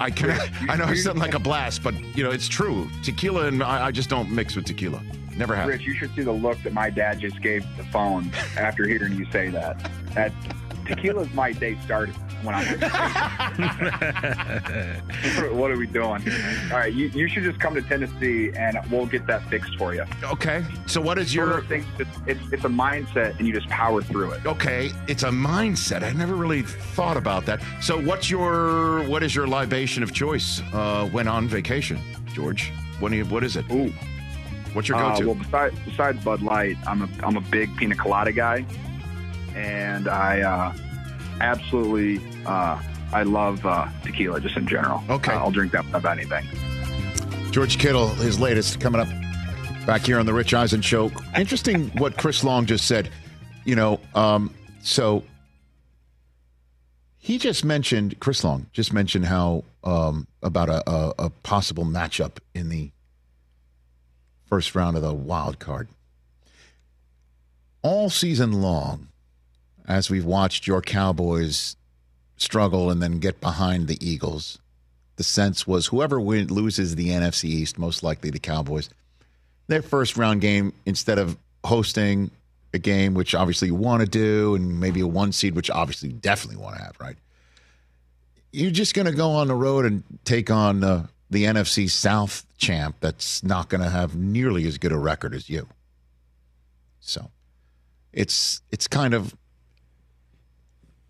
I can. I know it's something like a blast, but you know it's true. Tequila and I, I just don't mix with tequila. Never have. Rich, you should see the look that my dad just gave the phone after hearing you say that. That tequila's my day started when I was. what are we doing? All right, you, you should just come to Tennessee and we'll get that fixed for you. Okay. So what is your things, it's, it's, it's a mindset and you just power through it. Okay, it's a mindset. I never really thought about that. So, what's your what is your libation of choice uh, when on vacation, George? What you, what is it? Ooh. What's your Uh, go-to? well, besides, besides Bud Light, I'm a I'm a big pina colada guy, and I uh, absolutely uh, I love uh, tequila just in general. Okay. Uh, I'll drink that about anything. George Kittle, his latest coming up back here on the Rich Eisen Show. Interesting what Chris Long just said. You know, um, so he just mentioned Chris Long just mentioned how um, about a, a, a possible matchup in the first round of the wild card. all season long, as we've watched your Cowboys struggle and then get behind the Eagles, the sense was whoever win, loses the NFC East, most likely the Cowboys, their first round game, instead of hosting a game, which obviously you want to do, and maybe a one seed, which obviously you definitely want to have, right? You're just going to go on the road and take on uh, the NFC South champ that's not going to have nearly as good a record as you. So it's it's kind of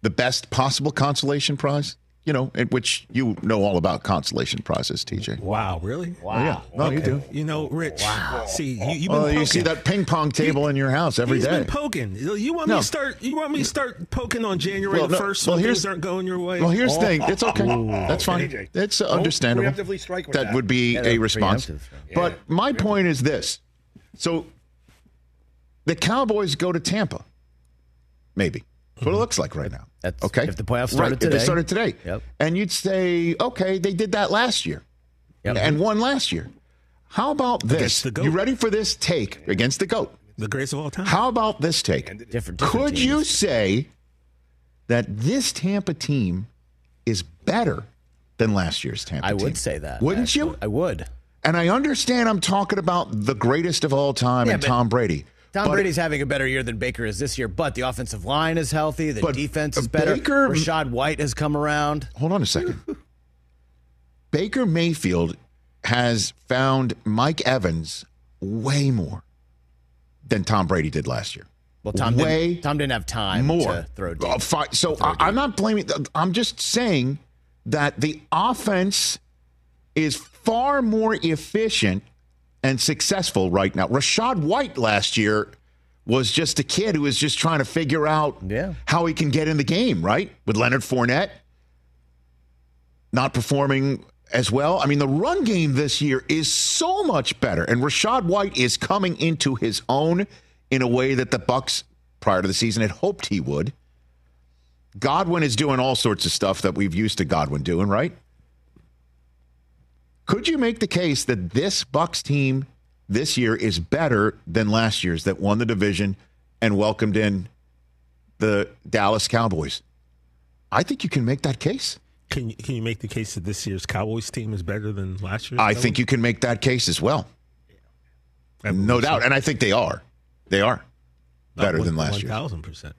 the best possible consolation prize, you know, in which you know all about consolation prizes, TJ. Wow, really? Wow. Oh, yeah. No, you do. You know, Rich. Wow. See, you, you've been Well, you see that ping pong table in your house every He's day. been poking. You want No. me to start? You want me to start poking on January Well, the no, first well, when here's- things aren't going your way? Well, here's the thing. It's okay. Ooh. That's fine. AJ. It's Oh, understandable. preemptively strike with that, that. would be Yeah, a response. preemptive. But my point is this: so the Cowboys go to Tampa. Maybe that's what it looks like right now. That's okay. if the playoffs right, started if they today. started today. Yep. And you'd say, okay, they did that last year, Yep. and won last year. How about this? The GOAT. You ready for this take against the goat? the greatest of all time. How about this take? Different, different Could teams. you say that this Tampa team is better than last year's Tampa I team? I would say that. Wouldn't you? I would. And I understand I'm talking about the greatest of all time Yeah, and but Tom Brady. Tom But- Brady's having a better year than Baker is this year, but the offensive line is healthy. The defense is better. Baker- Rachaad White has come around. Hold on a second. Baker Mayfield has found Mike Evans way more than Tom Brady did last year. Well, Tom way didn't, Tom didn't have time more. to throw deep. Uh, fi- so I, I'm not blaming. I'm just saying that the offense is far more efficient and successful right now. Rachaad White last year was just a kid who was just trying to figure out Yeah. how he can get in the game, right? With Leonard Fournette not performing as well. I mean, the run game this year is so much better, and Rachaad White is coming into his own in a way that the Bucks prior to the season had hoped he would. Godwin is doing all sorts of stuff that we've used to Godwin doing, right? Could you make the case that this Bucks team this year is better than last year's that won the division and welcomed in the Dallas Cowboys? I think you can make that case. Can you, can you make the case that this year's Cowboys team is better than last year's? I think you can make that case as well. I believe No so. doubt. And I think they are. They are better one- than last year. 1000%.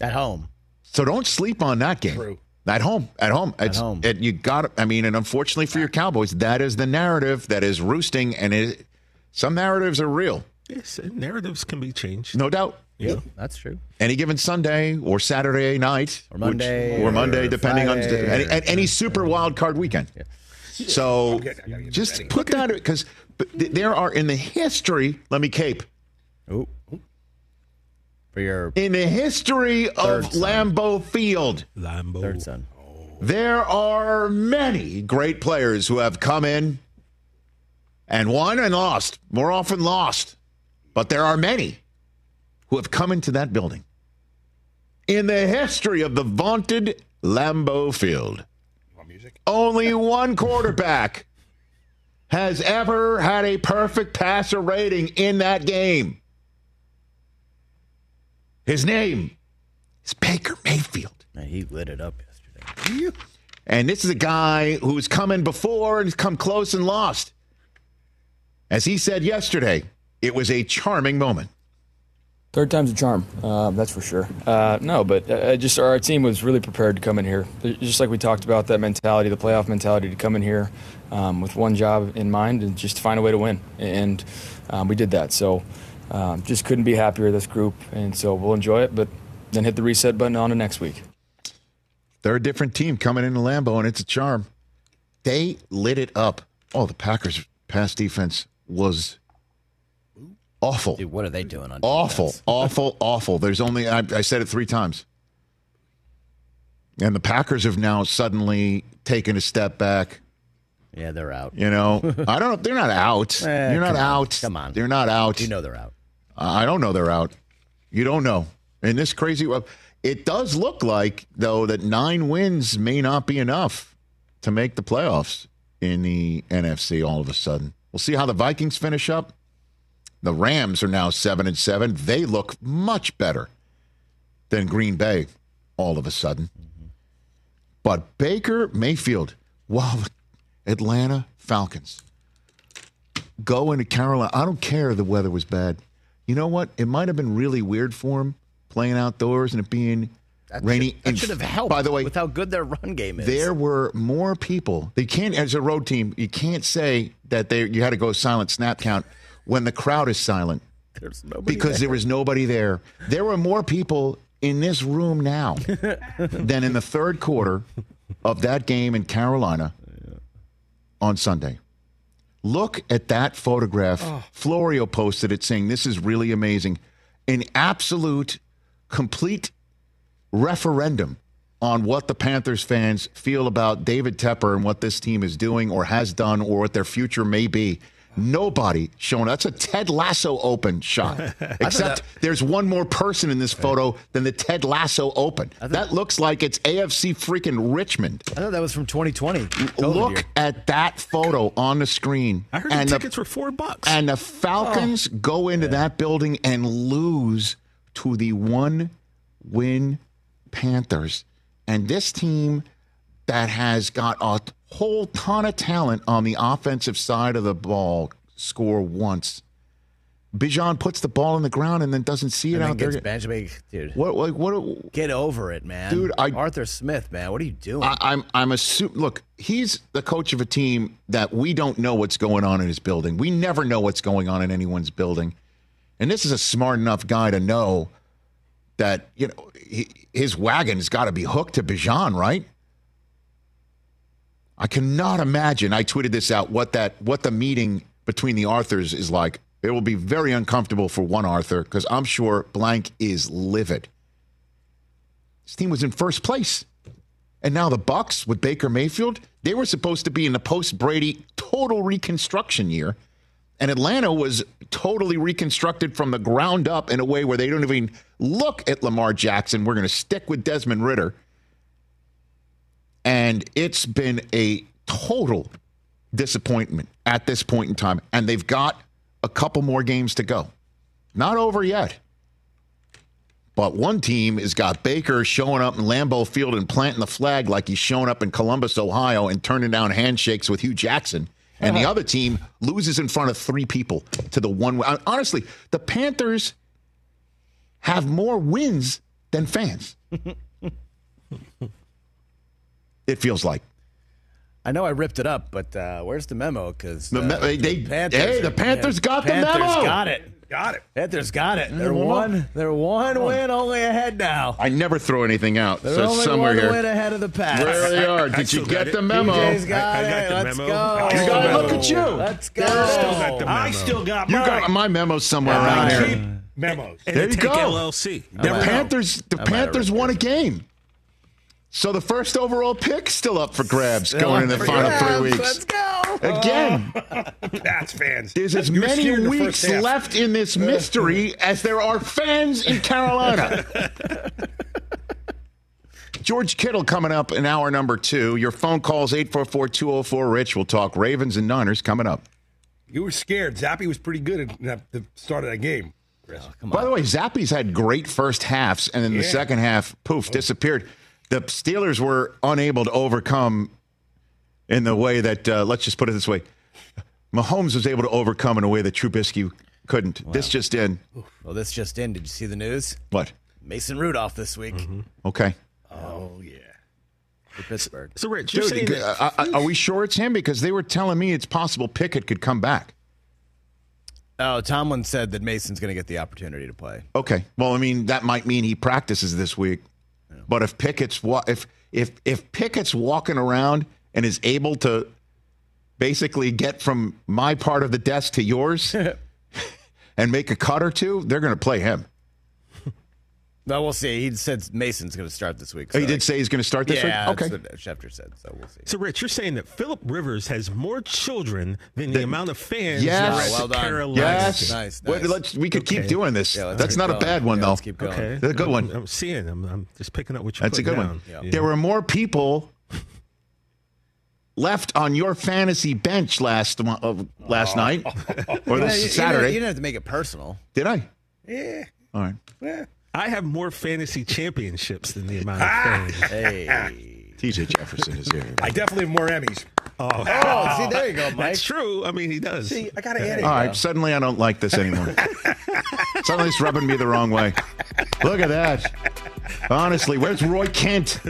At home. So don't sleep on that game. True. At home, at home, it's, home. It, you got. I mean, and unfortunately for your Cowboys, that is the narrative that is roosting, and it, some narratives are real, Yes, narratives can be changed. no doubt. Yeah, know? That's true. Any given Sunday or Saturday night, Or Monday or Monday, or depending Friday on any, or- any, any super wild card weekend. So just put that because there are in the history. Let me cape Ooh. For your in the history of son. Lambeau Field. Lambo. third son. There are many great players who have come in and won and lost, more often lost. But there are many who have come into that building in the history of the vaunted Lambeau Field. Only one quarterback has ever had a perfect passer rating in that game. His name is Baker Mayfield. Man, he lit it up yesterday. And this is a guy who's come in before and come close and lost. As he said yesterday, it was a charming moment. Third time's a charm, um, that's for sure. Uh, no, but uh, just our team was really prepared to come in here. Just like we talked about, that mentality, the playoff mentality to come in here um, with one job in mind and just to find a way to win. And um, we did that. So um, just couldn't be happier with this group. And so we'll enjoy it, but then hit the reset button on to next week. They're a different team coming into Lambeau, and it's a charm. They lit it up. Oh, the Packers' pass defense was awful. Dude, what are they doing on awful, defense? awful, awful. There's only I, I said it three times, and the Packers have now suddenly taken a step back. Yeah, they're out. You know, I don't. They're not out. Eh, You're not on. out. Come on. They're not out. You know they're out. I don't know they're out. You don't know. In this crazy world, it does look like though that nine wins may not be enough to make the playoffs in the NFC. All of a sudden, we'll see how the Vikings finish up. The Rams are now seven and seven. They look much better than Green Bay all of a sudden. But Baker Mayfield, the Atlanta Falcons go into Carolina, I don't care the weather was bad. You know what? It might have been really weird for him playing outdoors and it being That rainy. should, that And should have helped. By the way, with how good their run game is. there were more people. They can't, as a road team, you can't say that they you had to go silent snap count when the crowd is silent There's nobody because there. there was nobody there. There were more people in this room now than in the third quarter of that game in Carolina on Sunday. Look at that photograph. Oh. Florio posted it saying, This is really amazing. An absolute, complete referendum on what the Panthers fans feel about David Tepper and what this team is doing or has done or what their future may be. Nobody showing. That's a Ted Lasso Open shot. Except there's one more person in this photo than the Ted Lasso Open. That looks like it's AFC freaking Richmond. I thought that was from 2020. COVID Look year. at that photo on the screen. I heard and the the, tickets were four bucks. and the Falcons oh. go into that building and lose to the one win Panthers. And this team that has got a whole ton of talent on the offensive side of the ball score once. Bijan puts the ball in the ground and then doesn't see it And out there. gets benched. I dude, What, like, what, get over it, man. Dude, I- Arthur Smith, man, what are you doing? I, I'm I'm assuming. Look, he's the coach of a team that we don't know what's going on in his building. We never know what's going on in anyone's building, and this is a smart enough guy to know that you know he, his wagon's got to be hooked to Bijan, right? I cannot imagine. I tweeted this out. What that what the meeting between the Arthurs is like. It will be very uncomfortable for one Arthur because I'm sure Blank is livid. This team was in first place. And now the Bucks with Baker Mayfield, they were supposed to be in the post Brady total reconstruction year. And Atlanta was totally reconstructed from the ground up in a way where they don't even look at Lamar Jackson. We're going to stick with Desmond Ridder. And it's been a total disappointment at this point in time. And they've got a couple more games to go. Not over yet. But one team has got Baker showing up in Lambeau Field and planting the flag like he's showing up in Columbus, Ohio, and turning down handshakes with Hue Jackson. And the other team loses in front of three people to the one. Honestly, the Panthers have more wins than fans. it feels like. I know I ripped it up, but uh, where's the memo? Because The me- they- hey, the Panthers got the memo. got it. Got it. Panthers got it. They're one. They're one win only ahead now. I never throw anything out, They're so only somewhere one here. win ahead of the pack. There they are. Did you get the memo? DJ's got I- I it. got the Let's memo. go. You got. Look at you. Let's go. Still got the memo. I still got You got my memo somewhere around I here. keep memos. and There the you go. LLC. The Panthers, the I might have Panthers won a game. So the first overall pick still up for grabs Still going in the final grabs. three weeks. Let's go. Again, That's fans. there's as You were many weeks left in this uh. mystery as there are fans in Carolina. George Kittle coming up in hour number two. Your phone calls 844 204 Rich. We'll talk Ravens and Niners coming up. You were scared. Zappe was pretty good at at the start of that game. Chris. By the way, Zappe's had great first halves, and then the second half, poof, oh. disappeared. The Steelers were unable to overcome in the way that, uh, let's just put it this way Mahomes was able to overcome in a way that Trubisky couldn't. This just in. Well, this just in. Did you see the news? What? Mason Rudolph this week Okay. Oh yeah. for Pittsburgh. So, Rich, Dude, saying that uh, uh, are we sure it's him? Because they were telling me it's possible Pickett could come back. Oh, Tomlin said that Mason's going to get the opportunity to play. Okay. Well, I mean, that might mean he practices this week. But if Pickett's if if if Pickett's walking around and is able to basically get from my part of the desk to yours and make a cut or two, they're going to play him. Well, we'll see. He said Mason's going to start this week. Oh, he so- did say he's going to start this yeah, week. Okay. that's what Schefter said. So we'll see. So, Rich, you're saying that Philip Rivers has more children than the, The- amount of fans Yes. that Well done. Carolina Yes. game. Nice, Well, nice. let's, we could keep doing this. Yeah, let's That's keep not a bad one, Yeah, though. let's keep going. Okay, That's a good one. I'm, I'm seeing them. I'm just picking up what you're That's a good down. one. You There were more people left on your fantasy bench last uh, last night or You know, this you- you Saturday. don't- You didn't have to make it personal. Did I? Yeah. All right. Yeah. I have more fantasy championships than the amount of ah! fans. Hey. TJ Jefferson is here. I definitely have more Emmys. Oh, Oh, see, there you go, Mike. That's true. I mean, he does. See, I got to add it. All right. Suddenly, I don't like this anymore. suddenly, it's rubbing me the wrong way. Look at that. Honestly, where's Roy Kent?